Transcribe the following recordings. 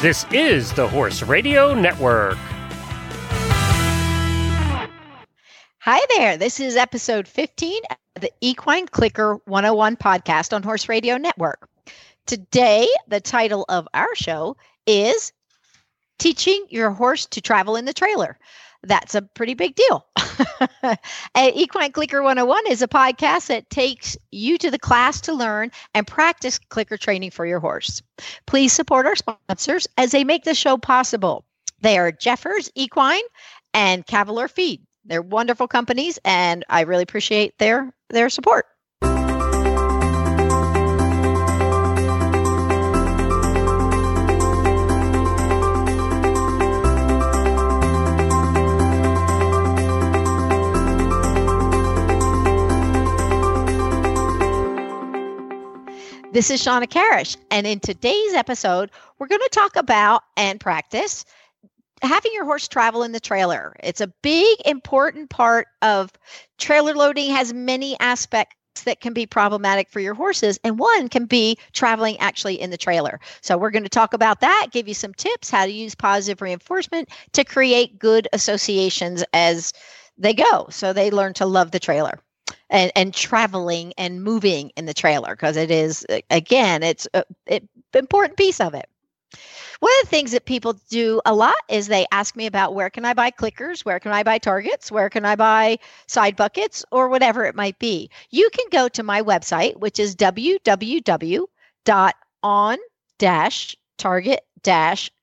This is the Horse Radio Network. Hi there. This is episode 15 of the Equine Clicker 101 podcast on Horse Radio Network. Today, the title of our show is Teaching Your Horse to Travel in the Trailer. That's a pretty big deal. Equine Clicker 101 is a podcast that takes you to the class to learn and practice clicker training for your horse. Please support our sponsors as they make the show possible. They are Jeffers Equine and Cavalier Feed. They're wonderful companies and I really appreciate their their support. This is Shawna Karrasch, and in today's episode, we're going to talk about and practice having your horse travel in the trailer. It's a big, important part of trailer loading, has many aspects that can be problematic for your horses and one can be traveling actually in the trailer so we're going to talk about that give you some tips how to use positive reinforcement to create good associations as they go so they learn to love the trailer and and traveling and moving in the trailer because it is again it's an important piece of it. One of the things that people do a lot is they ask me about where can i buy clickers where can i buy targets where can i buy side buckets or whatever it might be. You can go to my website which is www.on target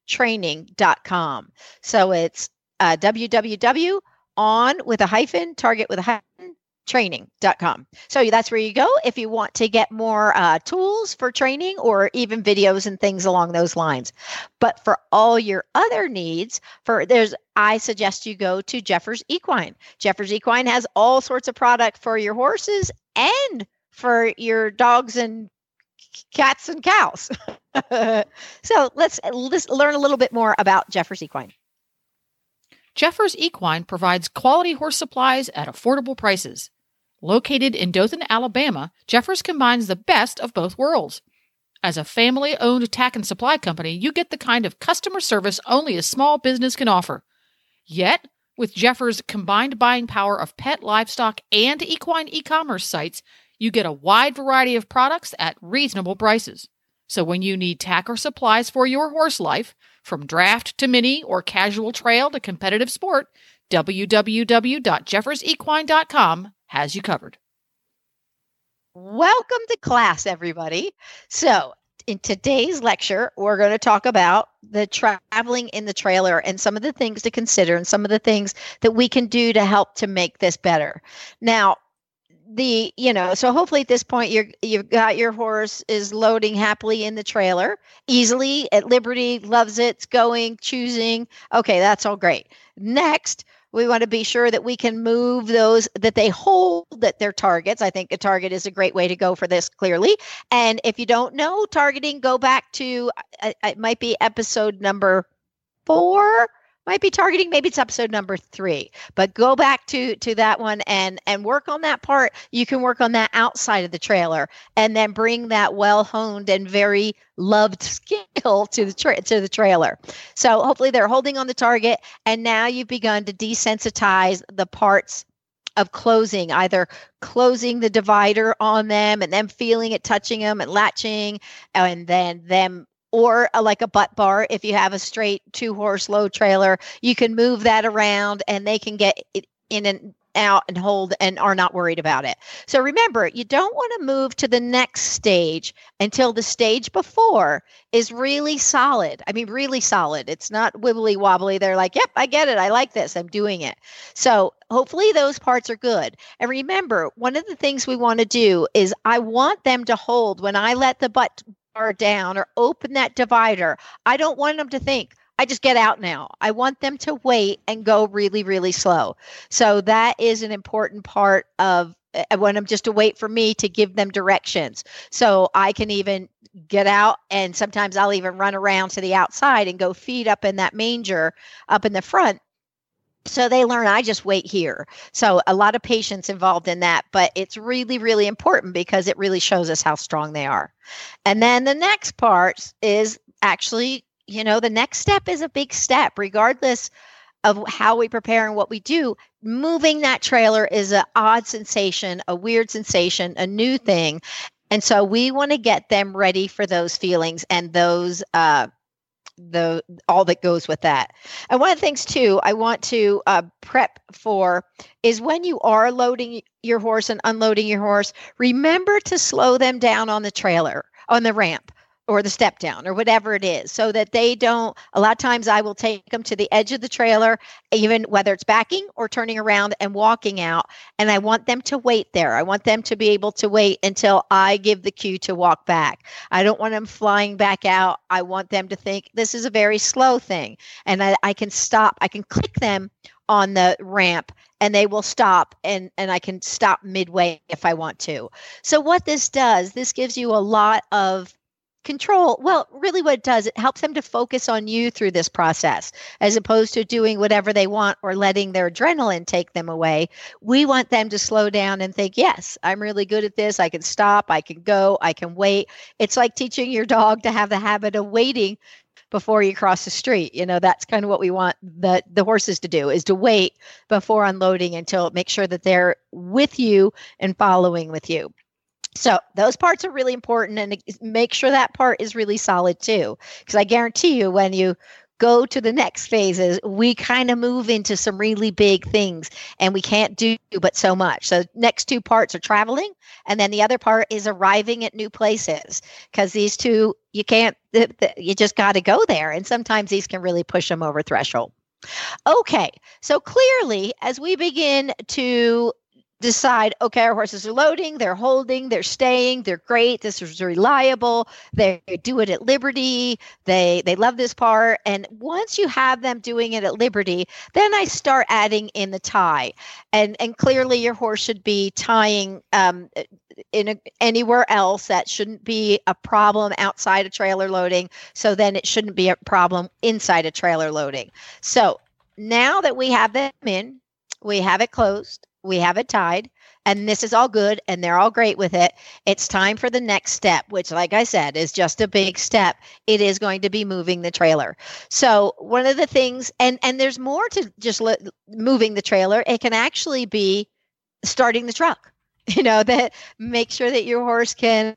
training.com so it's uh, with a hyphen target with a hyphen training.com. So that's where you go if you want to get more uh, tools for training or even videos and things along those lines. But for all your other needs, for there's I suggest you go to Jeffers Equine. Jeffers Equine has all sorts of product for your horses and for your dogs and cats and cows. so let's, let's learn a little bit more about Jeffers Equine. Jeffers Equine provides quality horse supplies at affordable prices. Located in Dothan, Alabama, Jeffers combines the best of both worlds. As a family owned tack and supply company, you get the kind of customer service only a small business can offer. Yet, with Jeffers' combined buying power of pet, livestock, and equine e commerce sites, you get a wide variety of products at reasonable prices. So when you need tack or supplies for your horse life, from draft to mini or casual trail to competitive sport, www.jeffersequine.com has you covered. Welcome to class, everybody. So, in today's lecture, we're going to talk about the traveling in the trailer and some of the things to consider and some of the things that we can do to help to make this better. Now, the you know so hopefully at this point you're you've got your horse is loading happily in the trailer easily at liberty loves it it's going choosing okay that's all great next we want to be sure that we can move those that they hold that their targets. I think a target is a great way to go for this clearly. And if you don't know targeting, go back to uh, it might be episode number four might be targeting maybe it's episode number three but go back to to that one and and work on that part. You can work on that outside of the trailer and then bring that well honed and very loved skill to the tra- to the trailer. So hopefully they're holding on the target and now you've begun to desensitize the parts of closing, either closing the divider on them and then feeling it touching them and latching, and then them or a, like a butt bar if you have a straight two horse low trailer you can move that around and they can get it in and out and hold and are not worried about it. So remember, you don't want to move to the next stage until the stage before is really solid. I mean, really solid. It's not wibbly wobbly. They're like, yep, I get it. I like this. I'm doing it. So hopefully those parts are good. And remember, one of the things we want to do is I want them to hold when I let the butt bar down or open that divider. I don't want them to think, I just get out now. I want them to wait and go really, really slow. So that is an important part of I want them just to wait for me to give them directions. So I can even get out and sometimes I'll even run around to the outside and go feed up in that manger up in the front so they learn i just wait here so a lot of patience involved in that but it's really really important because it really shows us how strong they are and then the next part is actually you know, the next step is a big step, regardless of how we prepare and what we do. Moving that trailer is an odd sensation, a weird sensation, a new thing. And so we want to get them ready for those feelings and those uh, the all that goes with that. And one of the things too, I want to uh, prep for is when you are loading your horse and unloading your horse, remember to slow them down on the trailer on the ramp or the step down or whatever it is so that they don't a lot of times i will take them to the edge of the trailer even whether it's backing or turning around and walking out and i want them to wait there. I want them to be able to wait until i give the cue to walk back. I don't want them flying back out. I want them to think this is a very slow thing and i, I can stop i can click them on the ramp and they will stop and and I can stop midway if I want to. So what this does, this gives you a lot of control well really what it does it helps them to focus on you through this process as opposed to doing whatever they want or letting their adrenaline take them away. We want them to slow down and think yes i'm really good at this. I can stop. I can go. I can wait. It's like teaching your dog to have the habit of waiting before you cross the street. You know that's kind of what we want the the horses to do is to wait before unloading until make sure that they're with you and following with you so those parts are really important and make sure that part is really solid too. Because I guarantee you when you go to the next phases, we kind of move into some really big things and we can't do but so much. So next two parts are traveling and then the other part is arriving at new places because these two you can't you just got to go there and sometimes these can really push them over threshold. Okay, so clearly, as we begin to decide okay our horses are loading they're holding they're staying they're great this is reliable they do it at liberty they they love this part. And once you have them doing it at liberty then i start adding in the tie. And and clearly your horse should be tying um, in a, anywhere else that shouldn't be a problem outside of trailer loading. So then it shouldn't be a problem inside a trailer loading. So now that we have them in we have it closed we have it tied and this is all good and they're all great with it. It's time for the next step which like i said is just a big step. It is going to be moving the trailer. So one of the things and and there's more to just le- moving the trailer. It can actually be starting the truck. You know that make sure that your horse can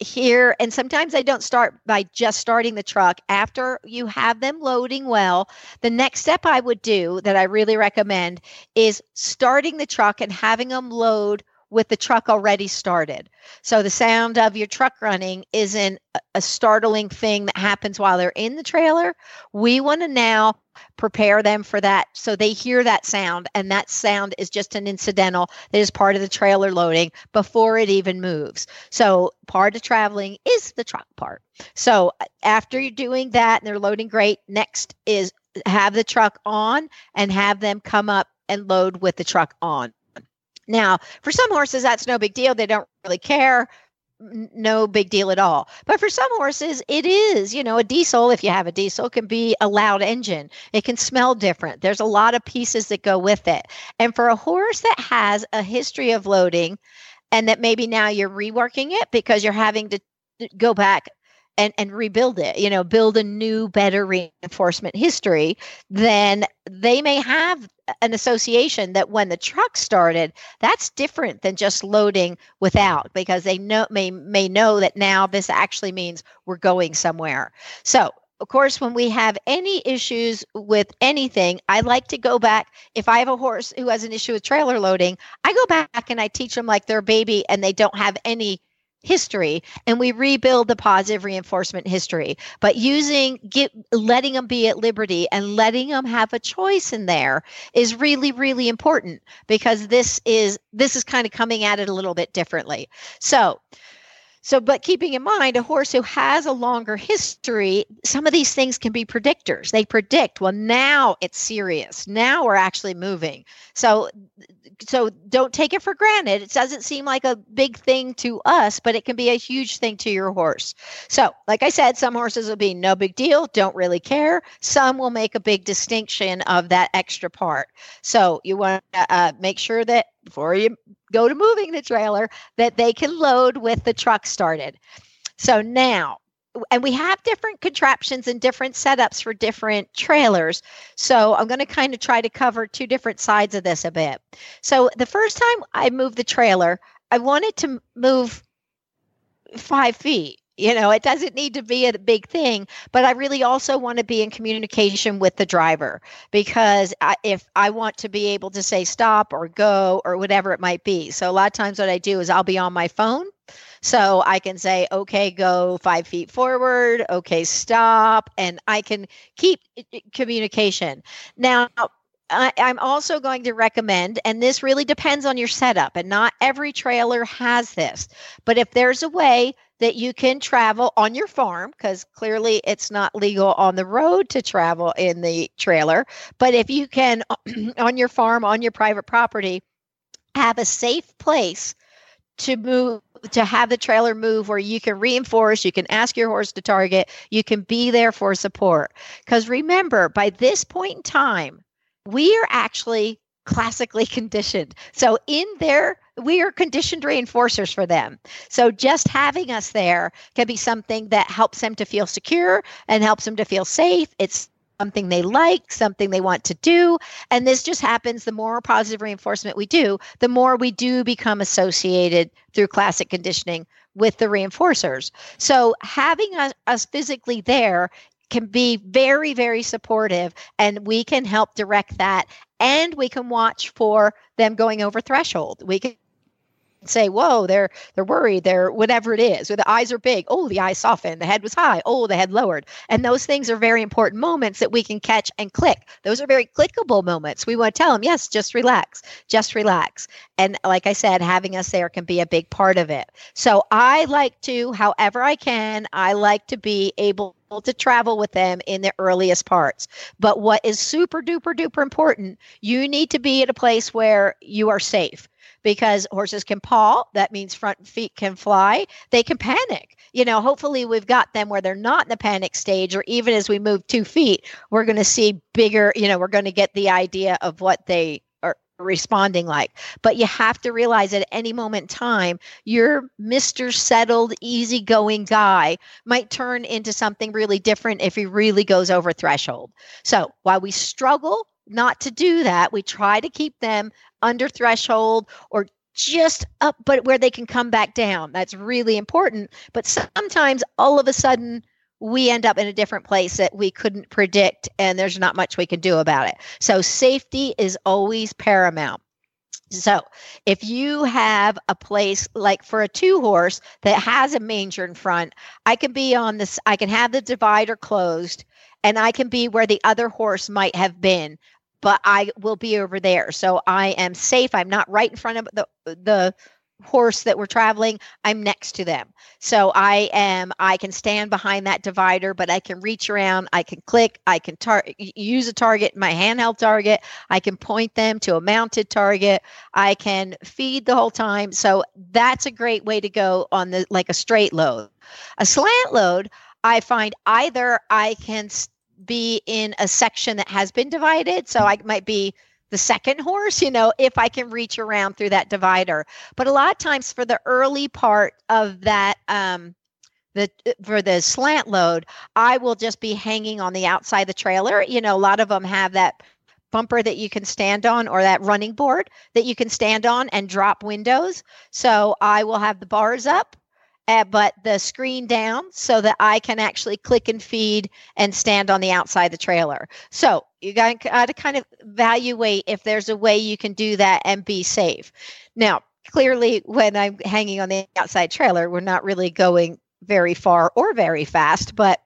hear and sometimes i don't start by just starting the truck. After you have them loading well the next step i would do that i really recommend is starting the truck and having them load with the truck already started. So the sound of your truck running isn't a startling thing that happens while they're in the trailer. We want to now prepare them for that so they hear that sound and that sound is just an incidental that is part of the trailer loading before it even moves. So part of traveling is the truck part. So uh, after you're doing that and they're loading great, next is have the truck on and have them come up and load with the truck on. Now, for some horses, that's no big deal. They don't really care. No big deal at all. But for some horses, it is. You know, a diesel, if you have a diesel, can be a loud engine. It can smell different. There's a lot of pieces that go with it. And for a horse that has a history of loading, and that maybe now you're reworking it because you're having to go back and, and rebuild it, you know, build a new, better reinforcement history, then they may have an association that when the truck started, that's different than just loading without because they know may may know that now this actually means we're going somewhere. So of course, when we have any issues with anything, I like to go back. If I have a horse who has an issue with trailer loading, I go back and I teach them like they're a baby and they don't have any history and we rebuild the positive reinforcement history. But using get letting them be at liberty and letting them have a choice in there is really really important because this is this is kind of coming at it a little bit differently. So so, but keeping in mind a horse who has a longer history, some of these things can be predictors. They predict, well, now it's serious. Now we're actually moving. So, so don't take it for granted. It doesn't seem like a big thing to us, but it can be a huge thing to your horse. So, like I said, some horses will be no big deal, don't really care. Some will make a big distinction of that extra part. So, you want to uh, make sure that before you go to moving the trailer that they can load with the truck started. So now and we have different contraptions and different setups for different trailers. So I'm going to kind of try to cover two different sides of this a bit. So the first time I moved the trailer, I wanted to move five feet. You know, it doesn't need to be a big thing, but I really also want to be in communication with the driver because I, if I want to be able to say stop or go or whatever it might be. So a lot of times what I do is I'll be on my phone so I can say, okay, go five feet forward, okay, stop, and I can keep eh, eh, communication. Now, I, am also going to recommend, and this really depends on your setup, and not every trailer has this, but if there's a way that you can travel on your farm, because clearly it's not legal on the road to travel in the trailer, but if you can on your farm, on your private property, have a safe place to move to have the trailer move where you can reinforce, you can ask your horse to target, you can be there for support. Because remember, by this point in time, we are actually classically conditioned. So in there, we are conditioned reinforcers for them. So just having us there can be something that helps them to feel secure and helps them to feel safe. It's something they like, something they want to do. And this just happens the more positive reinforcement we do, the more we do become associated through classic conditioning with the reinforcers. So having us, us physically there can be very, very supportive, and we can help direct that. And we can watch for them going over threshold. We can say, whoa, they're they're worried, they're whatever it is. Or the eyes are big. Oh, the eyes softened, the head was high. Oh, the head lowered. And those things are very important moments that we can catch and click. Those are very clickable moments. We want to tell them, yes, just relax, just relax. And like I said, having us there can be a big part of it. So I like to, however I can, I like to be able to travel with them in the earliest parts. But what is super duper duper important, you need to be at a place where you are safe because horses can paw. That means front feet can fly. They can panic. You know, hopefully we've got them where they're not in the panic stage, or even as we move two feet, we're going to see bigger, you know, we're going to get the idea of what they responding like. But you have to realize at any moment in time, your Mr. Settled, easygoing guy might turn into something really different if he really goes over threshold. So while we struggle not to do that. We try to keep them under threshold or just up, but where they can come back down. That's really important. But sometimes all of a sudden, we end up in a different place that we couldn't predict, and there's not much we can do about it. So, safety is always paramount. So, if you have a place like for a two horse that has a manger in front, I can be on this, I can have the divider closed and I can be where the other horse might have been but I will be over there. So I am safe. I'm not right in front of the the horse that we're traveling i'm next to them. So i am i can stand behind that divider but i can reach around i can click i can tar- use a target my handheld target. I can point them to a mounted target. I can feed the whole time. So that's a great way to go on the like a straight load. A slant load i find either i can be in a section that has been divided. So I might be the second horse, you know, if I can reach around through that divider. But a lot of times for the early part of that, um, the for the slant load, I will just be hanging on the outside of the trailer. You know, a lot of them have that bumper that you can stand on or that running board that you can stand on and drop windows. So I will have the bars up uh, but the screen down so that I can actually click and feed and stand on the outside the trailer. So you got to kind of evaluate if there's a way you can do that and be safe. Now, clearly, when I'm hanging on the outside trailer, we're not really going very far or very fast, but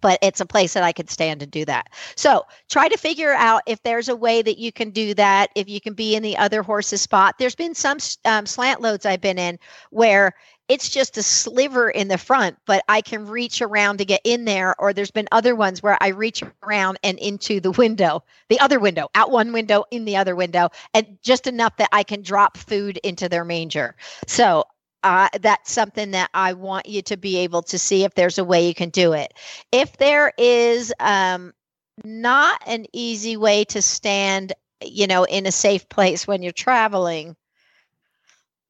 but it's a place that I could stand and do that. So try to figure out if there's a way that you can do that, if you can be in the other horse's spot. There's been some um, slant loads I've been in where it's just a sliver in the front, but I can reach around to get in there. Or there's been other ones where I reach around and into the window, the other window, out one window, in the other window, and just enough that I can drop food into their manger. So uh, that's something that I want you to be able to see if there's a way you can do it. If there is um, not an easy way to stand, you know, in a safe place when you're traveling,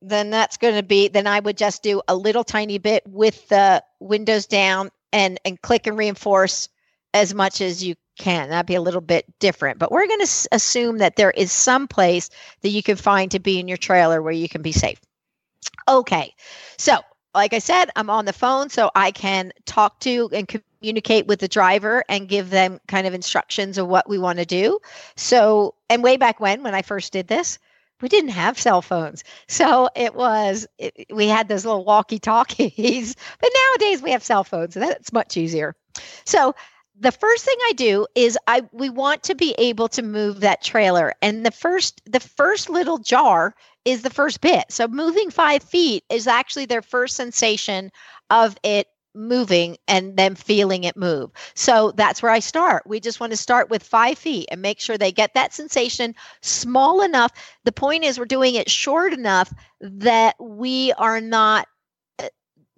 then that's going to be then I would just do a little tiny bit with the windows down and and click and reinforce as much as you can. That'd be a little bit different, but we're going to s- assume that there is some place that you can find to be in your trailer where you can be safe. Okay, so like I said, I'm on the phone, so I can talk to and communicate with the driver and give them kind of instructions of what we want to do. So, and way back when, when I first did this, we didn't have cell phones. So it was, it, we had those little walkie talkies, but nowadays we have cell phones, and that's much easier. So, the first thing I do is I we want to be able to move that trailer, and the first the first little jar is the first bit. So moving five feet is actually their first sensation of it moving and them feeling it move. So that's where I start. We just want to start with five feet and make sure they get that sensation small enough. The point is, we're doing it short enough that we are not uh,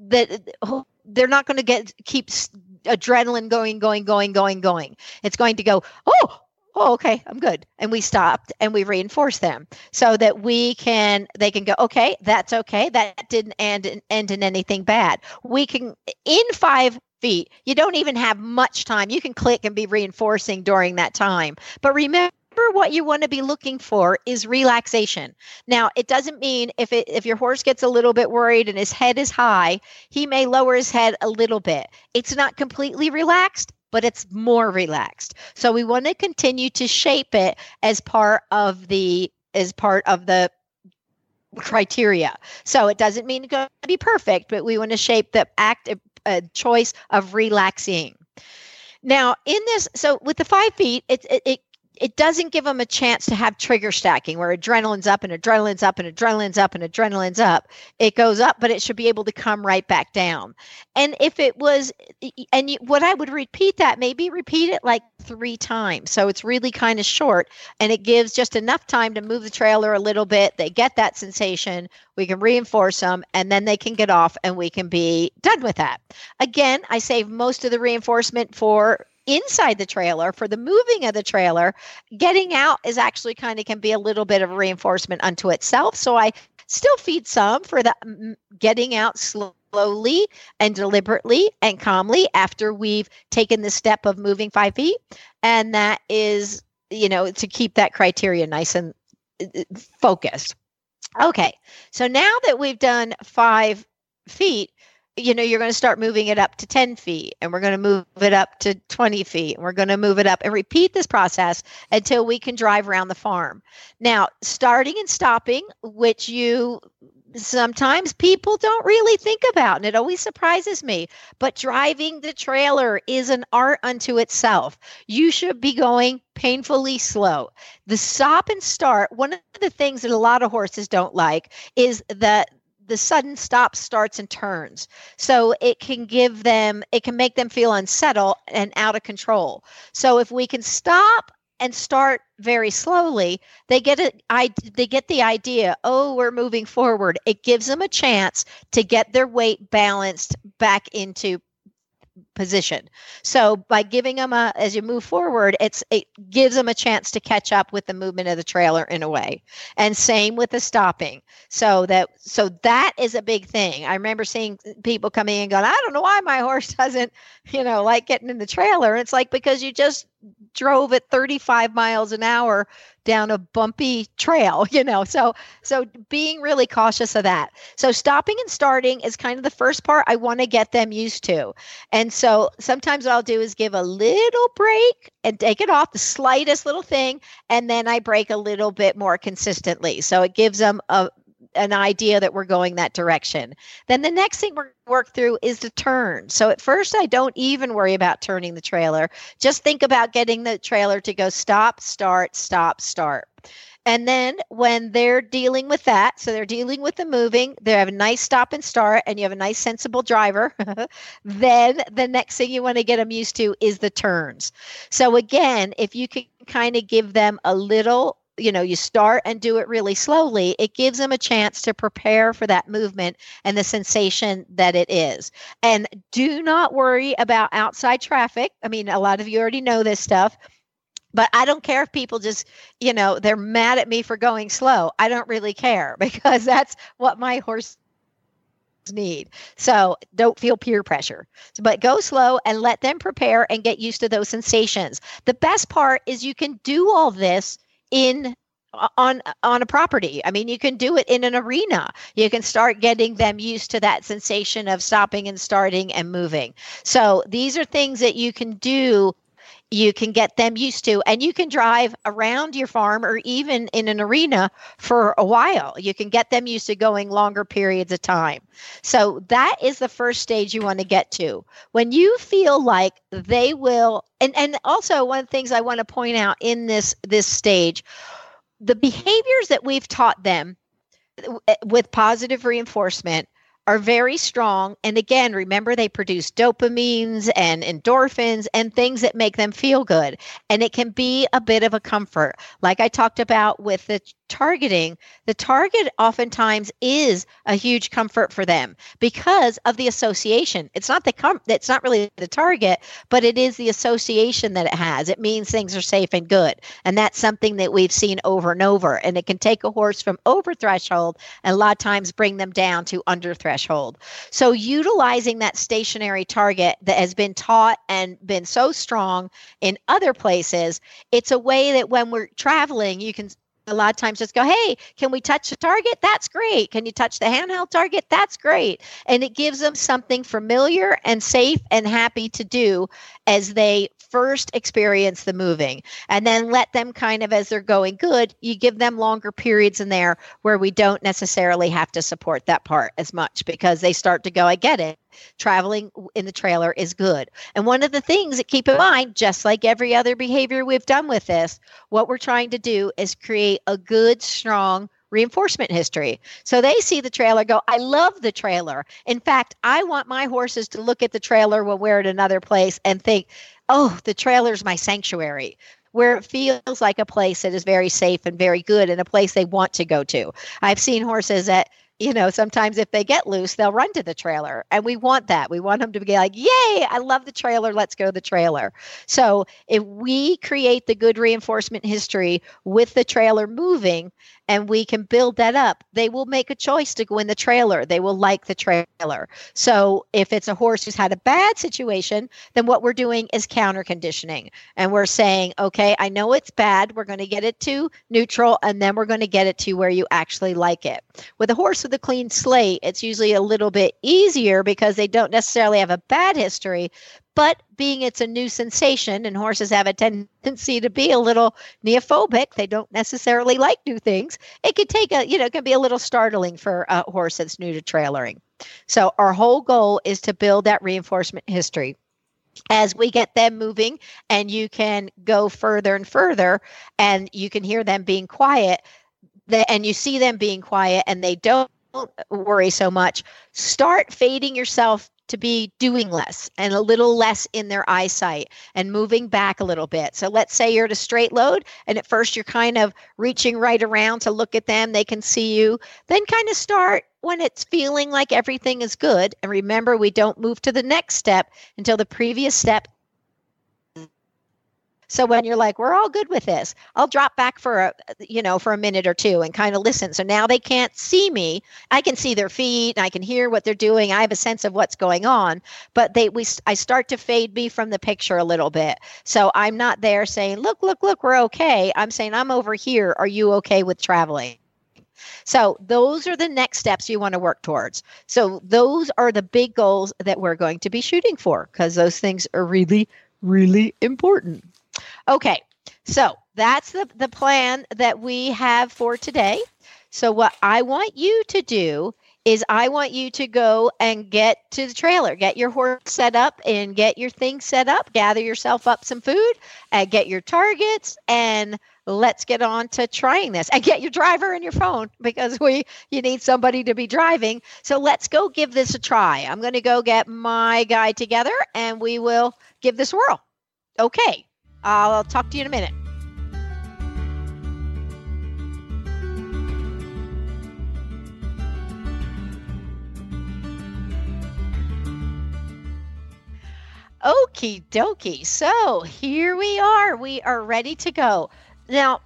that oh, they're not going to get keep adrenaline going, going, going, going, going. It's going to go, oh, oh, okay, I'm good. And we stopped and we reinforced them so that we can, they can go, okay, that's okay. That didn't end, end in anything bad. We can, in five feet, you don't even have much time. You can click and be reinforcing during that time. But remember, what you want to be looking for is relaxation. Now, it doesn't mean if it if your horse gets a little bit worried and his head is high, he may lower his head a little bit. It's not completely relaxed, but it's more relaxed. So we want to continue to shape it as part of the as part of the criteria. So it doesn't mean it's going to be perfect, but we want to shape the act uh, choice of relaxing. Now, in this, so with the five feet, it, it, it it doesn't give them a chance to have trigger stacking where adrenaline's up and adrenaline's up and adrenaline's up and adrenaline's up. It goes up, but it should be able to come right back down. And if it was, and what I would repeat that, maybe repeat it like three times. So it's really kind of short and it gives just enough time to move the trailer a little bit. They get that sensation. We can reinforce them and then they can get off and we can be done with that. Again, I save most of the reinforcement for inside the trailer for the moving of the trailer getting out is actually kind of can be a little bit of reinforcement unto itself. So i still feed some for the getting out slowly and deliberately and calmly after we've taken the step of moving five feet. And that is you know to keep that criteria nice and uh, uh, focused. Okay so now that we've done five feet you know, you're going to start moving it up to 10 feet and we're going to move it up to 20 feet and we're going to move it up and repeat this process until we can drive around the farm. Now, starting and stopping, which you sometimes people don't really think about, and it always surprises me, but driving the trailer is an art unto itself. You should be going painfully slow. The stop and start, one of the things that a lot of horses don't like is that the sudden stop starts and turns. So it can give them it can make them feel unsettled and out of control. So if we can stop and start very slowly they get it i they get the idea oh we're moving forward. It gives them a chance to get their weight balanced back into position. So by giving them a as you move forward, it's it gives them a chance to catch up with the movement of the trailer in a way. And same with the stopping. So that so that is a big thing. I remember seeing people coming and going, I don't know why my horse doesn't, you know, like getting in the trailer. And it's like because you just drove at 35 miles an hour down a bumpy trail you know so so being really cautious of that so stopping and starting is kind of the first part i want to get them used to and so sometimes what i'll do is give a little brake and take it off the slightest little thing and then i brake a little bit more consistently so it gives them a an idea that we're going that direction. Then the next thing we're work through is the turn. So at first I don't even worry about turning the trailer. Just think about getting the trailer to go stop, start, stop, start. And then when they're dealing with that, so they're dealing with the moving, they have a nice stop and start, and you have a nice sensible driver. then the next thing you want to get them used to is the turns. So again, if you can kind of give them a little you know you start and do it really slowly it gives them a chance to prepare for that movement and the sensation that it is and do not worry about outside traffic i mean a lot of you already know this stuff but i don't care if people just you know they're mad at me for going slow i don't really care because that's what my horse need. So don't feel peer pressure, but go slow and let them prepare and get used to those sensations. The best part is you can do all this in on on a property. I mean, you can do it in an arena. You can start getting them used to that sensation of stopping and starting and moving. So these are things that you can do you can get them used to and you can drive around your farm or even in an arena for a while. You can get them used to going longer periods of time. So that is the first stage you want to get to. When you feel like they will and and also one of the things i want to point out in this this stage the behaviors that we've taught them eh, with positive reinforcement are very strong. And again, remember they produce dopamines and endorphins and things that make them feel good. And it can be a bit of a comfort. Like I talked about with the targeting, the target oftentimes is a huge comfort for them because of the association. It's not the com- it's not really the target, but it is the association that it has. It means things are safe and good. And that's something that we've seen over and over. And it can take a horse from over threshold and a lot of times bring them down to under threshold. So utilizing that stationary target that has been taught and been so strong in other places, it's a way that when we're traveling, you can a lot of times just go, hey, can we touch the target? That's great. Can you touch the handheld target? That's great. And it gives them something familiar and safe and happy to do as they first experience the moving and then let them kind of as they're going good you give them longer periods in there where we don't necessarily have to support that part as much because they start to go i get it traveling in the trailer is good. And one of the things that keep in mind, just like every other behavior we've done with this, what we're trying to do is create a good, strong reinforcement history. So they see the trailer, go, I love the trailer. In fact, I want my horses to look at the trailer when we're at another place and think, oh, the trailer's my sanctuary where it feels like a place that is very safe and very good and a place they want to go to. I've seen horses that you know, sometimes if they get loose, they'll run to the trailer. And we want that. We want them to be like, yay, I love the trailer. Let's go to the trailer. So if we create the good reinforcement history with the trailer moving and we can build that up, they will make a choice to go in the trailer. They will like the trailer. So if it's a horse who's had a bad situation, then what we're doing is counter conditioning. And we're saying, okay, I know it's bad. We're going to get it to neutral and then we're going to get it to where you actually like it. With a horse with a clean slate, it's usually a little bit easier because they don't necessarily have a bad history, but being it's a new sensation and horses have a tendency to be a little neophobic, they don't necessarily like new things. It could take a, you know, it can be a little startling for a horse that's new to trailering. So our whole goal is to build that reinforcement history as we get them moving and you can go further and further and you can hear them being quiet and you see them being quiet and they don't worry so much start fading yourself to be doing less and a little less in their eyesight and moving back a little bit. So let's say you're at a straight load and at first you're kind of reaching right around to look at them, they can see you. Then kind of start when it's feeling like everything is good. And remember, we don't move to the next step until the previous step so when you're like, we're all good with this, I'll drop back for a, you know, for a minute or two and kind of listen. So now they can't see me. I can see their feet and I can hear what they're doing. I have a sense of what's going on, but they, we, I start to fade me from the picture a little bit. So I'm not there saying, look, look, look, we're okay. I'm saying, I'm over here. Are you okay with traveling? So those are the next steps you want to work towards. So those are the big goals that we're going to be shooting for because those things are really, really important. Okay, so that's the, the plan that we have for today. So, what I want you to do is I want you to go and get to the trailer, get your horse set up and get your things set up, gather yourself up some food, and get your targets, and let's get on to trying this and get your driver and your phone because we you need somebody to be driving. So let's go give this a try. I'm going to go get my guy together and we will give this whirl. Okay. I'll talk to you in a minute. Okie dokie. So here we are. We are ready to go. Now,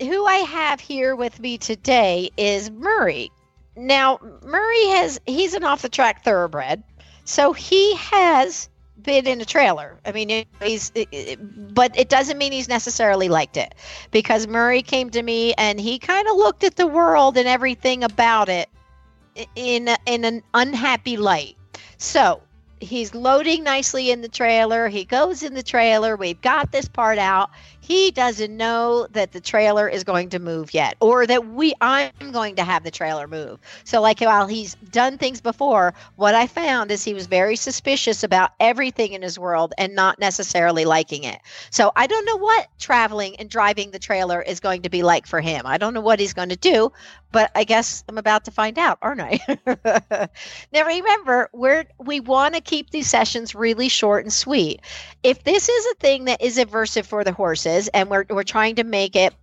who I have here with me today is Murray. now Murray has he's an off the track thoroughbred, so he has been in a trailer. I mean, he's but it doesn't mean he's necessarily liked it because Murray came to me and he kind of looked at the world and everything about it in in an unhappy light. So, he's loading nicely in the trailer. He goes in the trailer. We've got this part out he doesn't know that the trailer is going to move yet or that we i'm going to have the trailer move. So like while he's done things before what i found is he was very suspicious about everything in his world and not necessarily liking it. So i don't know what traveling and driving the trailer is going to be like for him. I don't know what he's going to do but i guess i'm about to find out aren't i now remember we're we want to keep these sessions really short and sweet if this is a thing that is aversive for the horses and we're we're trying to make it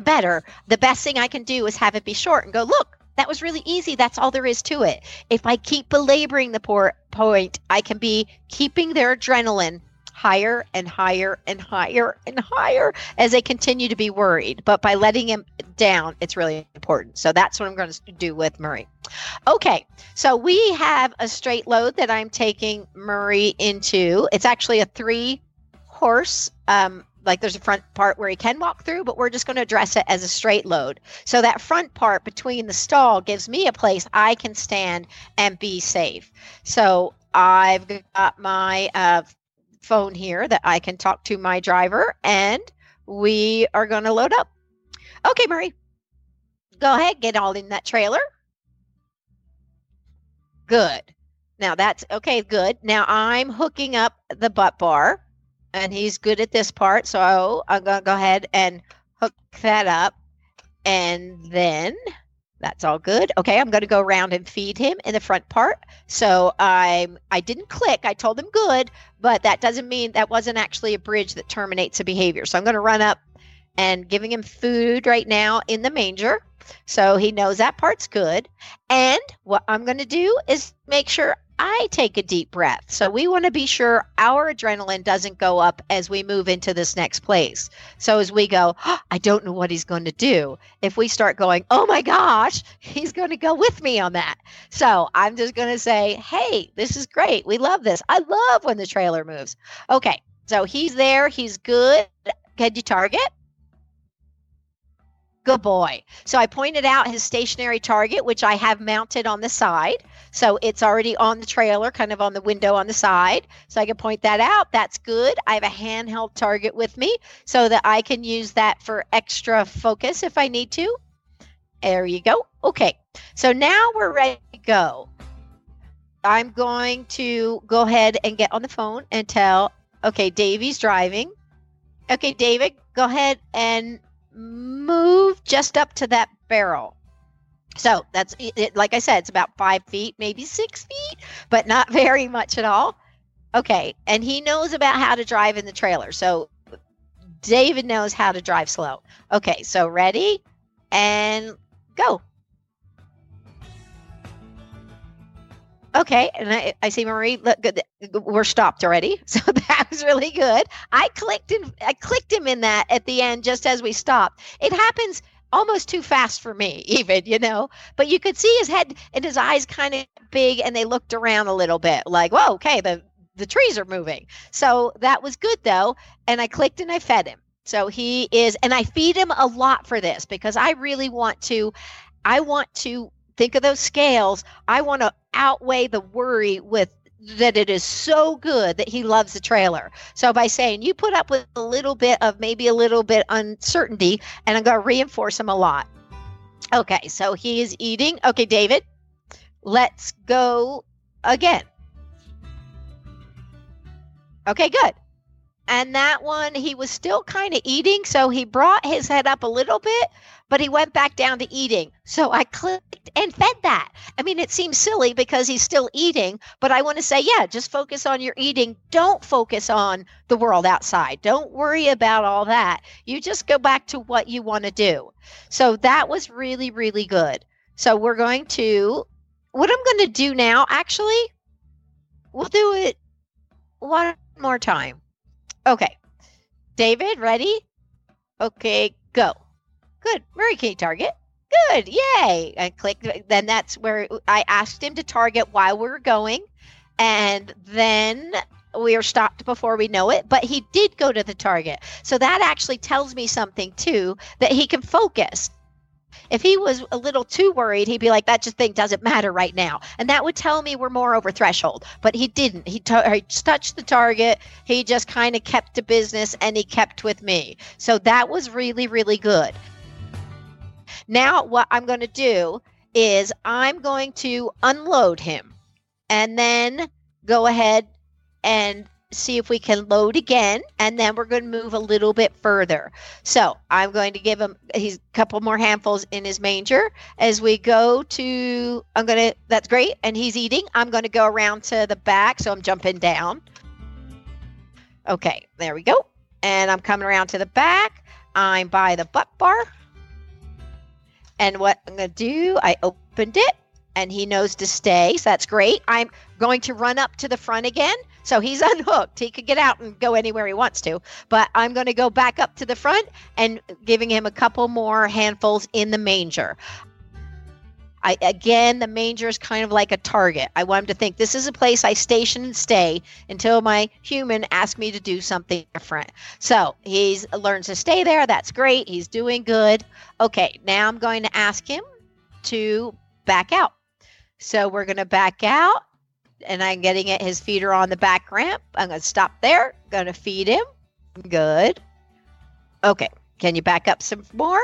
better, the best thing I can do is have it be short and go, look, that was really easy. That's all there is to it. If I keep belaboring the poor point, I can be keeping their adrenaline higher and higher and higher and higher as they continue to be worried. But by letting him down, it's really important. So that's what I'm going to do with Murray. Okay, so we have a straight load that I'm taking Murray into. It's actually a three horse um, like there's a front part where he can walk through, but we're just going to address it as a straight load. So that front part between the stall gives me a place I can stand and be safe. So I've got my uh, phone here that I can talk to my driver, and we are going to load up. Okay, Murray, go ahead, get all in that trailer. Good. Now that's okay, good. Now I'm hooking up the butt bar and he's good at this part. So I'm going to go ahead and hook that up. And then that's all good. Okay, I'm going to go around and feed him in the front part. So I'm I didn't click. I told him good, but that doesn't mean that wasn't actually a bridge that terminates a behavior. So I'm going to run up and giving him food right now in the manger. So he knows that part's good. And what I'm going to do is make sure I take a deep breath. So we want to be sure our adrenaline doesn't go up as we move into this next place. So as we go, oh, I don't know what he's going to do. If we start going, oh my gosh, he's going to go with me on that. So I'm just going to say, hey, this is great. We love this. I love when the trailer moves. Okay. So he's there. He's good. Can you target? Good boy. So I pointed out his stationary target, which I have mounted on the side. So it's already on the trailer, kind of on the window on the side. So I can point that out. That's good. I have a handheld target with me so that I can use that for extra focus if I need to. There you go. Okay. So now we're ready to go. I'm going to go ahead and get on the phone and tell, okay, Davey's driving. Okay, David, go ahead and move just up to that barrel. So that's it, like I said, it's about five feet, maybe six feet, but not very much at all. Okay. And he knows about how to drive in the trailer. So David knows how to drive slow. Okay. So ready and go. Okay, and I, I see Marie. Look, good. We're stopped already, so that was really good. I clicked in. I clicked him in that at the end, just as we stopped. It happens almost too fast for me, even you know. But you could see his head and his eyes kind of big, and they looked around a little bit, like, "Whoa, okay, the the trees are moving." So that was good though, and I clicked and I fed him. So he is, and I feed him a lot for this because I really want to. I want to think of those scales. I want to outweigh the worry with that it is so good that he loves the trailer. So by saying you put up with a little bit of maybe a little bit uncertainty, and I'm going to reinforce him a lot. Okay, so he is eating. Okay, David, let's go again. Okay, good. And that one, he was still kind of eating. So he brought his head up a little bit, but he went back down to eating. So I clicked and fed that. I mean, it seems silly because he's still eating, but I want to say, yeah, just focus on your eating. Don't focus on the world outside. Don't worry about all that. You just go back to what you want to do. So that was really, really good. So we're going to, what I'm going to do now, actually, we'll do it one more time. Okay. David, ready? Okay, go. Good. Murray Kate target. good, yay. I clicked. Then that's where I asked him to target while we were going. And then we are stopped before we know it, but he did go to the target. So that actually tells me something too that he can focus. If he was a little too worried, he'd be like, "That just thing doesn't matter right now," and that would tell me we're more over threshold. But he didn't. He, t- he touched the target. He just kind of kept to business, and he kept with me. So that was really, really good. Now, what I'm going to do is I'm going to unload him, and then go ahead and see if we can load again and then we're going to move a little bit further. So i'm going to give him he's a couple more handfuls in his manger. As we go to i'm going to that's great and he's eating. I'm going to go around to the back so i'm jumping down. Okay there we go. And i'm coming around to the back. I'm by the butt bar and what i'm going to do i opened it and he knows to stay so that's great i'm going to run up to the front again so he's unhooked. He could get out and go anywhere he wants to. But I'm going to go back up to the front and giving him a couple more handfuls in the manger. I, again, the manger is kind of like a target. I want him to think this is a place I station and stay until my human asks me to do something different. So he's learns to stay there. That's great. He's doing good. Okay, now I'm going to ask him to back out. So we're going to back out and I'm getting it. His feet are on the back ramp. I'm going to stop there. Going to feed him. Good. Okay. Can you back up some more?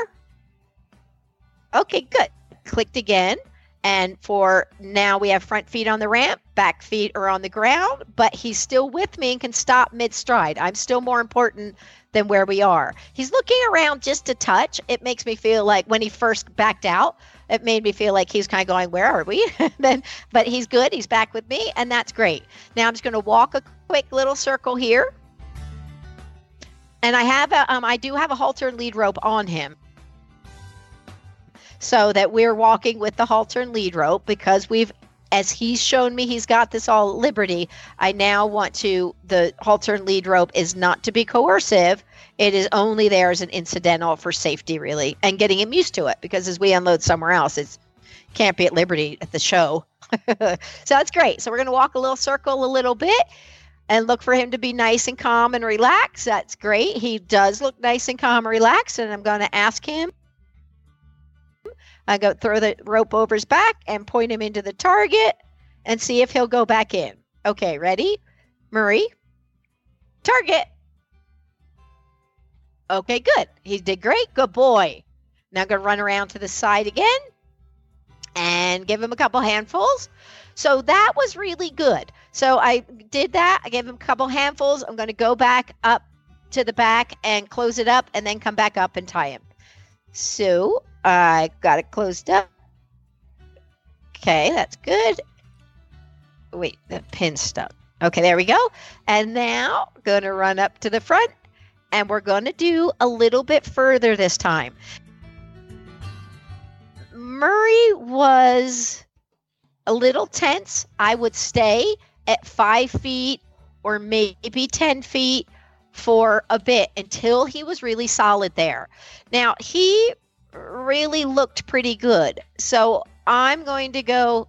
Okay, good. Clicked again. And for now, we have front feet on the ramp, back feet are on the ground, but he's still with me and can stop mid stride. I'm still more important than where we are. He's looking around just a touch. It makes me feel like when he first backed out, it made me feel like he's kind of going, "Where are we?" then, but he's good. He's back with me, and that's great. Now I'm just going to walk a quick little circle here, and I have a, um, I do have a halter lead rope on him, so that we're walking with the halter and lead rope because we've as he's shown me he's got this all at liberty i now want to the halter and lead rope is not to be coercive it is only there as an incidental for safety, really, and getting him used to it. Because as we unload somewhere else, it can't be at liberty at the show. so that's great. So we're going to walk a little circle a little bit and look for him to be nice and calm and relaxed. That's great. He does look nice and calm and relaxed, and I'm going to ask him. I go throw the rope over his back and point him into the target and see if he'll go back in. Okay, ready? Murray, target. Okay, good. He did great. Good boy. Now I'm going to run around to the side again and give him a couple handfuls. So that was really good. So I did that. I gave him a couple handfuls. I'm going to go back up to the back and close it up and then come back up and tie him. So I got it closed up. Okay, that's good. Wait, the pin stuck. Okay, there we go. And now going to run up to the front and we're going to do a little bit further this time. Murray was a little tense. I would stay at five feet or maybe 10 feet for a bit until he was really solid there. Now, he really looked pretty good. So I'm going to go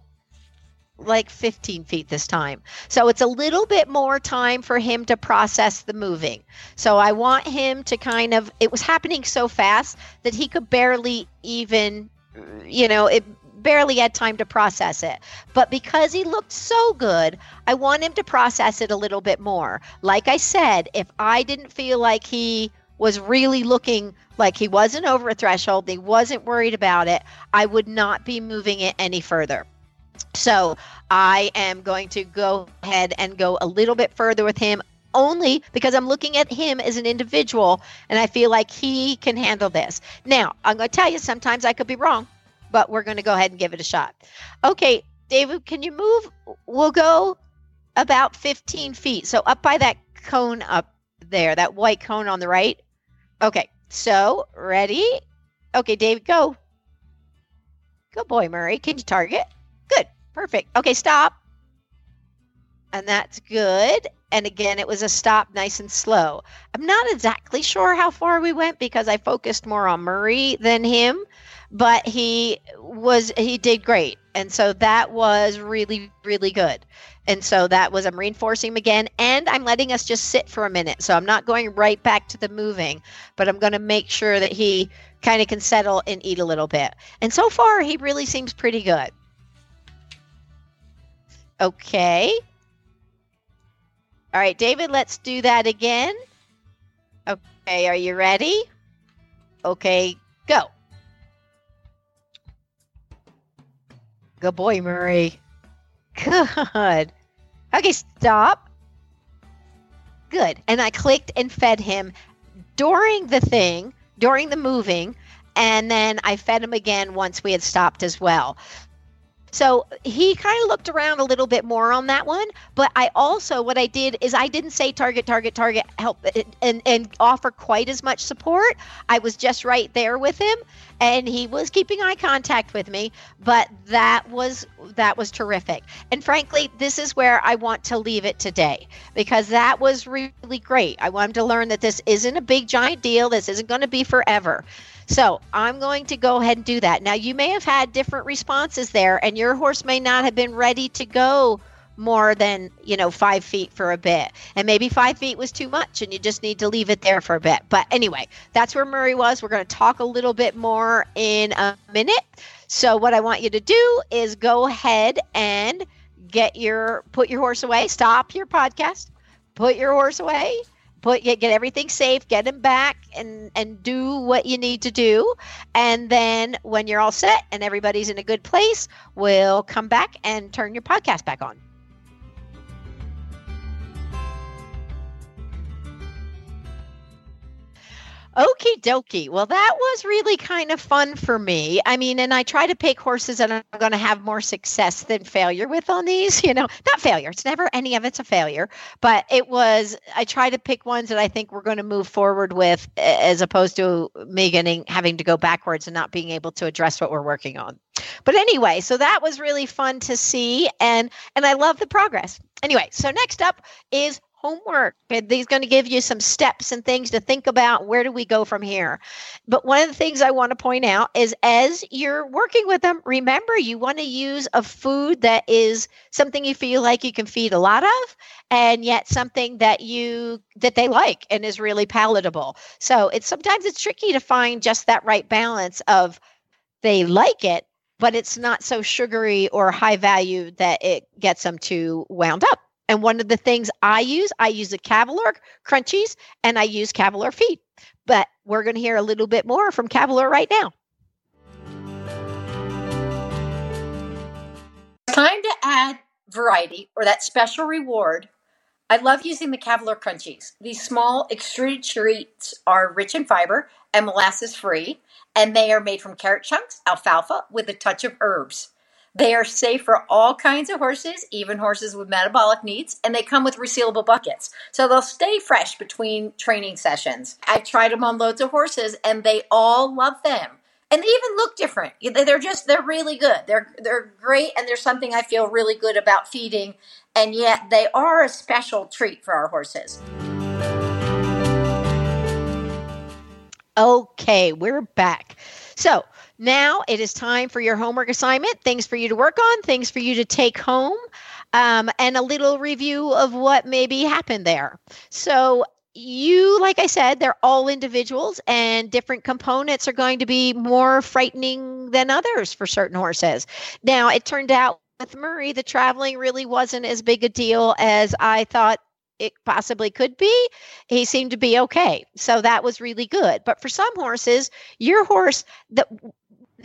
like 15 feet this time. So it's a little bit more time for him to process the moving. So I want him to kind of, it was happening so fast that he could barely even, you know, it barely had time to process it. But because he looked so good, I want him to process it a little bit more. Like I said, if I didn't feel like he was really looking like he wasn't over a threshold, he wasn't worried about it, I would not be moving it any further. So I am going to go ahead and go a little bit further with him only because I'm looking at him as an individual and I feel like he can handle this. Now, I'm going to tell you, sometimes I could be wrong, but we're going to go ahead and give it a shot. Okay, David, can you move? We'll go about 15 feet. So up by that cone up there, that white cone on the right. Okay, so ready? Okay, David, go. Good boy, Murray. Can you target? Good. Perfect. Okay, stop. And that's good. And again, it was a stop nice and slow. I'm not exactly sure how far we went because I focused more on Murray than him. But he was he did great. And so that was really really good. And so that was I'm reinforcing him again and I'm letting us just sit for a minute. So I'm not going right back to the moving, but I'm going to make sure that he kind of can settle and eat a little bit. And so far he really seems pretty good. Okay. All right, David, let's do that again. Okay, are you ready? Okay, go. Good boy, Murray. Good. Okay, stop. Good. And I clicked and fed him during the thing, during the moving, and then I fed him again once we had stopped as well. So he kind of looked around a little bit more on that one, but I also what I did is I didn't say target, target, target, help, eh, and and offer quite as much support. I was just right there with him, and he was keeping eye contact with me. But that was that was terrific. And frankly, this is where I want to leave it today because that was really great. I want him to learn that this isn't a big giant deal. This isn't going to be forever. So I'm going to go ahead and do that. Now, you may have had different responses there, and your horse may not have been ready to go more than you know five feet for a bit. And maybe five feet was too much and you just need to leave it there for a bit. But anyway that's where murray was. We're going to talk a little bit more in a minute. So what i want you to do is go ahead and get your put your horse away. Stop your podcast. Put your horse away put get, get everything safe get him back and and do what you need to do. And then when you're all set and everybody's in a good place we'll come back and turn your podcast back on Okie dokie. Well, that was really kind of fun for me. I mean, and I try to pick horses that I'm going to have more success than failure with on these. You know, not failure. It's never any of it's a failure, but it was, I try to pick ones that I think we're going to move forward with as opposed to me getting, having to go backwards and not being able to address what we're working on. But anyway, so that was really fun to see. And, and I love the progress. Anyway, so next up is homework he's going to give you some steps and things to think about where do we go from here? But one of the things i want to point out is as you're working with them remember you want to use a food that is something you feel like you can feed a lot of and yet something that you that they like and is really palatable. So it's sometimes it's tricky to find just that right balance of they like it but it's not so sugary or high value that it gets them too wound up and one of the things I use, I use the Cavalor crunchies and I use Cavalor feed. But we're going to hear a little bit more from Cavalor right now. Time to add variety or that special reward. I love using the Cavalor crunchies. These small extruded treats are rich in fiber and molasses free, and they are made from carrot chunks, alfalfa, with a touch of herbs. They are safe for all kinds of horses, even horses with metabolic needs, and they come with resealable buckets. So they'll stay fresh between training sessions. I've tried them on loads of horses and they all love them. And they even look different. They're just they're really good. They're they're great and there's something I feel really good about feeding and yet they are a special treat for our horses. Okay, we're back. So, now it is time for your homework assignment, things for you to work on, things for you to take home, um, and a little review of what maybe happened there. So, you, like I said, they're all individuals, and different components are going to be more frightening than others for certain horses. Now, it turned out with Murray, the traveling really wasn't as big a deal as I thought it possibly could be. He seemed to be okay. So that was really good. But for some horses, your horse, the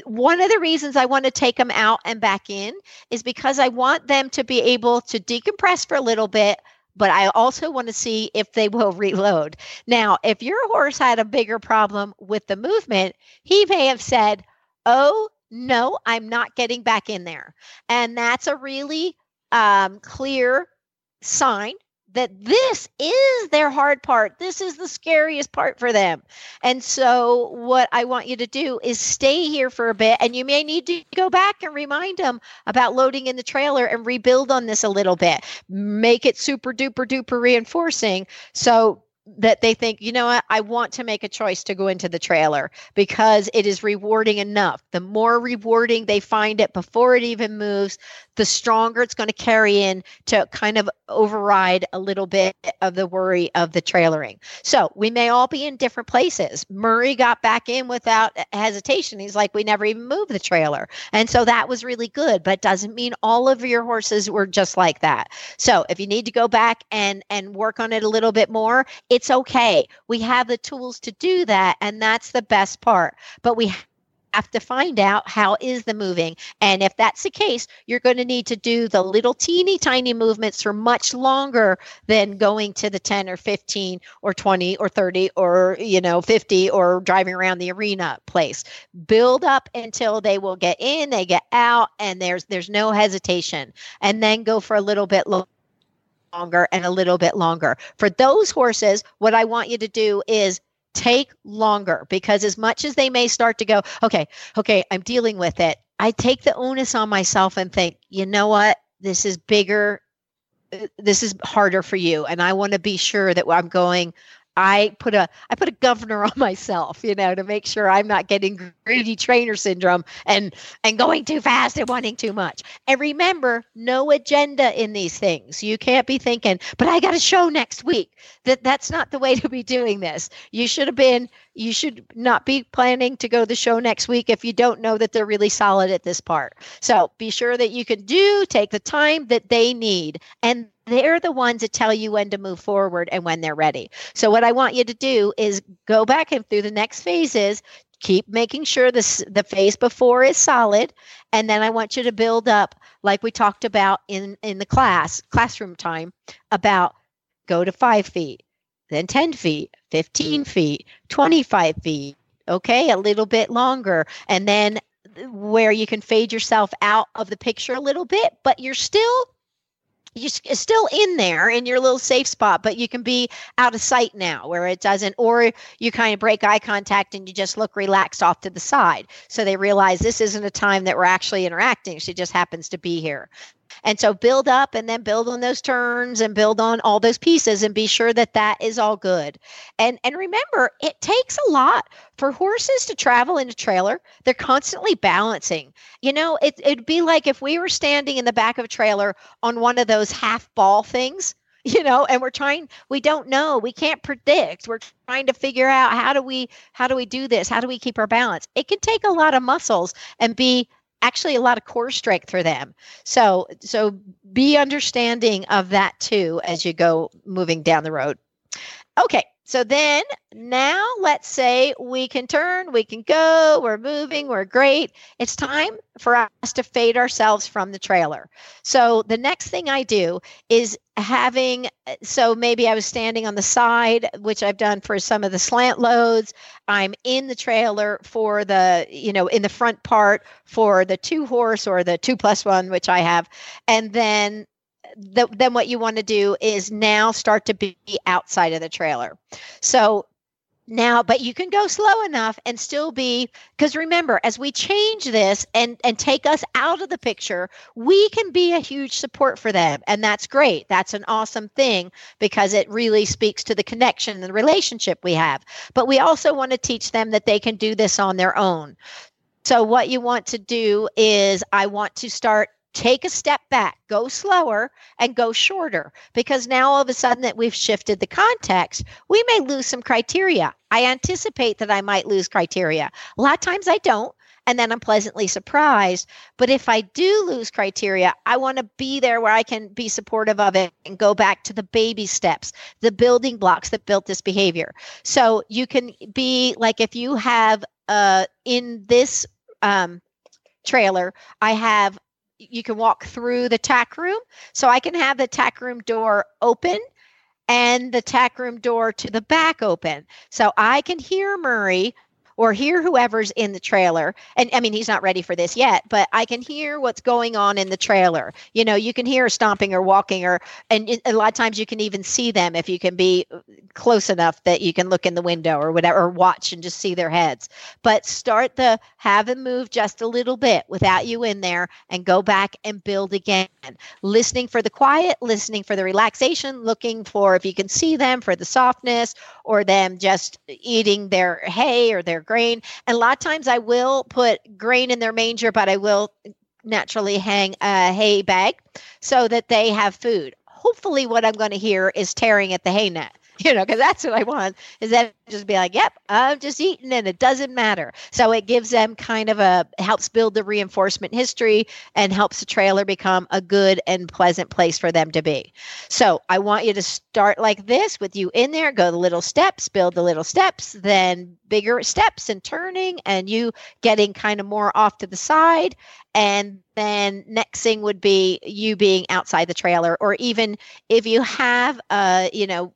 one of the reasons I want to take them out and back in is because I want them to be able to decompress for a little bit, but I also want to see if they will reload. Now, if your horse had a bigger problem with the movement, he may have said, Oh, no, I'm not getting back in there. And that's a really um, clear sign that this is their hard part. This is the scariest part for them. And so, what I want you to do is stay here for a bit, and you may need to go back and remind them about loading in the trailer and rebuild on this a little bit. Make it super duper duper reinforcing. So, that they think, you know what, I want to make a choice to go into the trailer because it is rewarding enough. The more rewarding they find it before it even moves, the stronger it's going to carry in to kind of override a little bit of the worry of the trailering. So we may all be in different places. Murray got back in without hesitation. He's like, we never even moved the trailer. And so that was really good, but doesn't mean all of your horses were just like that. So if you need to go back and and work on it a little bit more, it's okay. We have the tools to do that. And that's the best part. But we have to find out how is the moving and if that's the case you're going to need to do the little teeny tiny movements for much longer than going to the 10 or 15 or 20 or 30 or you know 50 or driving around the arena place build up until they will get in they get out and there's there's no hesitation and then go for a little bit longer longer and a little bit longer. For those horses, what I want you to do is take longer because as much as they may start to go, okay, okay, I'm dealing with it, I take the onus on myself and think, you know what? This is bigger. Uh, this is harder for you. And I want to be sure that I'm going I put a I put a governor on myself, you know, to make sure I'm not getting greedy trainer syndrome and and going too fast and wanting too much. And remember, no agenda in these things. You can't be thinking, but I got a show next week. That that's not the way to be doing this. You should have been you should not be planning to go to the show next week if you don't know that they're really solid at this part. So be sure that you can do take the time that they need and they're the ones that tell you when to move forward and when they're ready. So what I want you to do is go back and through the next phases, keep making sure this the phase before is solid, and then I want you to build up like we talked about in in the class classroom time about go to five feet, then 10 feet, 15 feet, 25 feet, okay, a little bit longer, and then where you can fade yourself out of the picture a little bit, but you're still you're still in there in your little safe spot, but you can be out of sight now where it doesn't, or you kind of break eye contact and you just look relaxed off to the side. So they realize this isn't a time that we're actually interacting. She just happens to be here. And so build up and then build on those turns and build on all those pieces and be sure that that is all good. And and remember, it takes a lot for horses to travel in a trailer. They're constantly balancing. You know, it it'd be like if we were standing in the back of a trailer on one of those half ball things you know and we're trying we don't know we can't predict we're trying to figure out how do we how do we do this how do we keep our balance it can take a lot of muscles and be actually a lot of core strength for them. So so be understanding of that too as you go moving down the road. Okay, so then now let's say we can turn, we can go, we're moving, we're great. It's time for us to fade ourselves from the trailer. So the next thing I do is having so maybe I was standing on the side, which I've done for some of the slant loads. I'm in the trailer for the, you know, in the front part for the two horse or the two plus one, which I have. And then the, then what you want to do is now start to be outside of the trailer. So now but you can go slow enough and still be because remember as we change this and and take us out of the picture we can be a huge support for them and that's great. That's an awesome thing because it really speaks to the connection and the relationship we have. But we also want to teach them that they can do this on their own. So what you want to do is i want to start take a step back, go slower, and go shorter. Because now all of a sudden that we've shifted the context, we may lose some criteria. I anticipate that I might lose criteria. A lot of times I don't. And then I'm pleasantly surprised. But if I do lose criteria, I want to be there where I can be supportive of it and go back to the baby steps, the building blocks that built this behavior. So you can be like if you have uh, in this um, trailer, I have you can walk through the tack room. So I can have the tack room door open and the tack room door to the back open. So I can hear Murray or hear whoever's in the trailer. And I mean, he's not ready for this yet, but I can hear what's going on in the trailer. You know, you can hear stomping or walking, or, and a lot of times you can even see them if you can be uh, close enough that you can look in the window or whatever, or watch and just see their heads. But start the have them move just a little bit without you in there and go back and build again. Listening for the quiet, listening for the relaxation, looking for if you can see them for the softness or them just eating their hay or their grain. And a lot of times I will put grain in their manger, but I will naturally hang a hay bag so that they have food. Hopefully, what I'm going to hear is tearing at the hay net you know, because that's what I want is that just be like, yep, I'm just eating and it doesn't matter. So it gives them kind of a helps build the reinforcement history and helps the trailer become a good and pleasant place for them to be. So I want you to start like this with you in there, go the little steps, build the little steps, then bigger steps and turning and you getting kind of more off to the side and then next thing would be you being outside the trailer or even if you have uh you know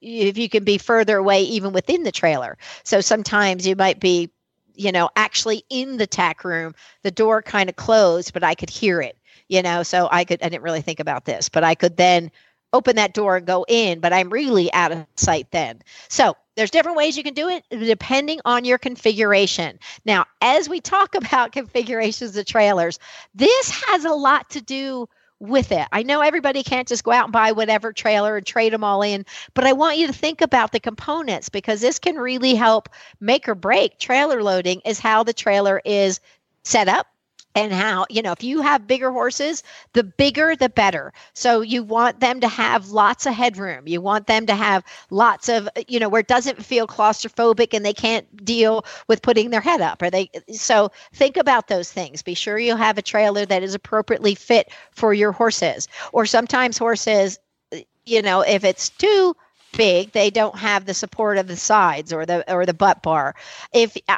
if you can be further away even within the trailer. So sometimes you might be, you know, actually in the tack room, the door kind of closed, but I could hear it, you know, so I could, I didn't really think about this, but I could then open that door and go in, but I'm really out of sight then. So there's different ways you can do it depending on your configuration. Now, as we talk about configurations of trailers, this has a lot to do with it. I know everybody can't just go out and buy whatever trailer and trade them all in, but I want you to think about the components because this can really help make or break trailer loading is how the trailer is set up and how you know if you have bigger horses the bigger the better. So you want them to have lots of headroom. You want them to have lots of you know where it doesn't feel claustrophobic and they can't deal with putting their head up. Or they so think about those things. Be sure you have a trailer that is appropriately fit for your horses. Or sometimes horses you know if it's too big they don't have the support of the sides or the or the butt bar. If uh,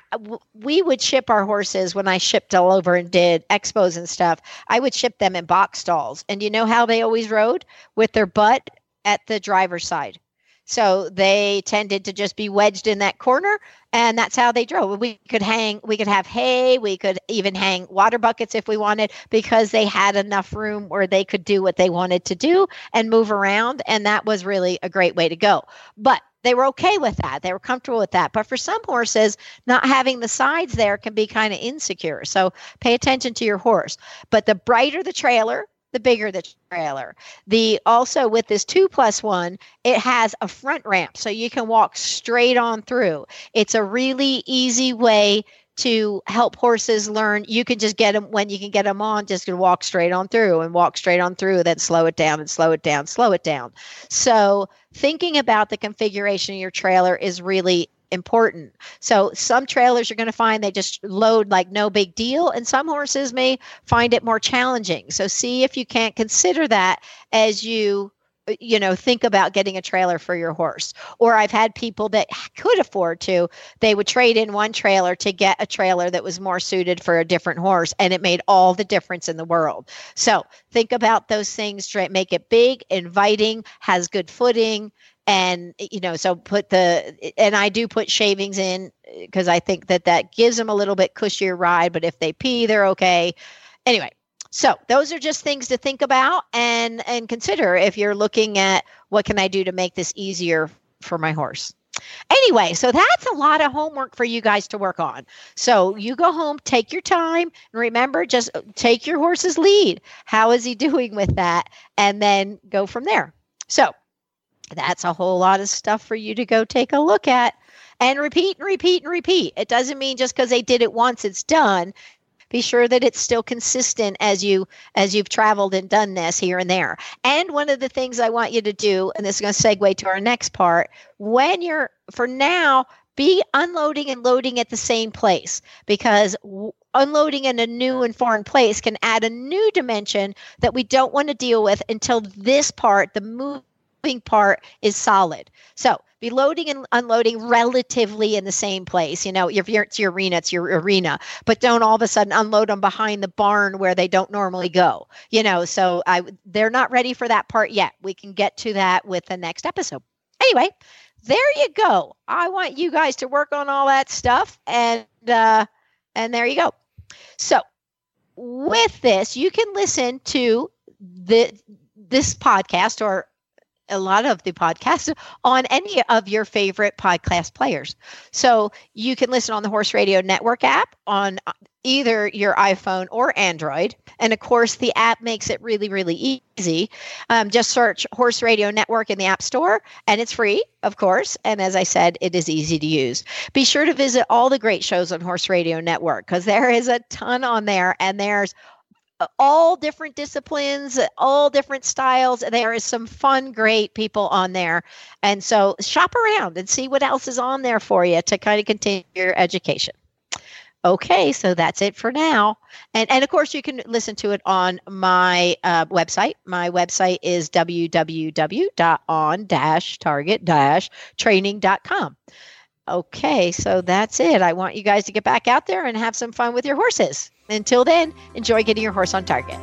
we would ship our horses when i shipped all over and did expos and stuff i would ship them in box stalls. And you know how they always rode? With their butt at the driver's side so they tended to just be wedged in that corner and that's how they drove. We could hang, we could have hay, we could even hang water buckets if we wanted because they had enough room where they could do what they wanted to do and move around. And that was really a great way to go. But they were okay with that. They were comfortable with that. But for some horses, not having the sides there can be kind of insecure. So pay attention to your horse. But the brighter the trailer, the bigger the trailer. The also with this two plus one, it has a front ramp so you can walk straight on through. It's a really easy way to help horses learn you can just get them when you can get them on just can walk straight on through and walk straight on through then slow it down and slow it down slow it down so thinking about the configuration of your trailer is really important. So some trailers you're going to find they just load like no big deal, and some horses may find it more challenging. So see if you can't consider that as you you know think about getting a trailer for your horse or i've had people that could afford to they would trade in one trailer to get a trailer that was more suited for a different horse and it made all the difference in the world so think about those things make it big inviting has good footing and you know so put the and i do put shavings in because i think that that gives them a little bit cushier ride but if they pee they're okay. Anyway so those are just things to think about and and consider if you're looking at what can i do to make this easier for my horse. Anyway so that's a lot of homework for you guys to work on. So you go home take your time and remember just take your horse's lead. How is he doing with that? And then go from there. So that's a whole lot of stuff for you to go take a look at and repeat and repeat and repeat. It doesn't mean just because they did it once it's done. Be sure that it's still consistent as you as you've traveled and done this here and there. And one of the things I want you to do, and this is going to segue to our next part, when you're for now, be unloading and loading at the same place because unloading in a new and foreign place can add a new dimension that we don't want to deal with until this part, the move part is solid. So be loading and unloading relatively in the same place. You know, if you're, it's your arena, it's your arena, but don't all of a sudden unload them behind the barn where they don't normally go. You know, so I they're not ready for that part yet. We can get to that with the next episode. Anyway, there you go. I want you guys to work on all that stuff, and uh, and there you go. So with this, you can listen to the this podcast or a lot of the podcasts on any of your favorite podcast players. So you can listen on the Horse Radio Network app on either your iPhone or Android. And of course, the app makes it really, really easy. Um, just search Horse Radio Network in the App Store, and it's free, of course. And as I said, it is easy to use. Be sure to visit all the great shows on Horse Radio Network because there is a ton on there, and there's all different disciplines, all different styles. There is some fun, great people on there. And so shop around and see what else is on there for you to kind of continue your education. Okay, so that's it for now. And, and of course, you can listen to it on my uh, website. My website is www.on-target-training.com. Okay, so that's it. I want you guys to get back out there and have some fun with your horses. Until then, enjoy getting your horse on target.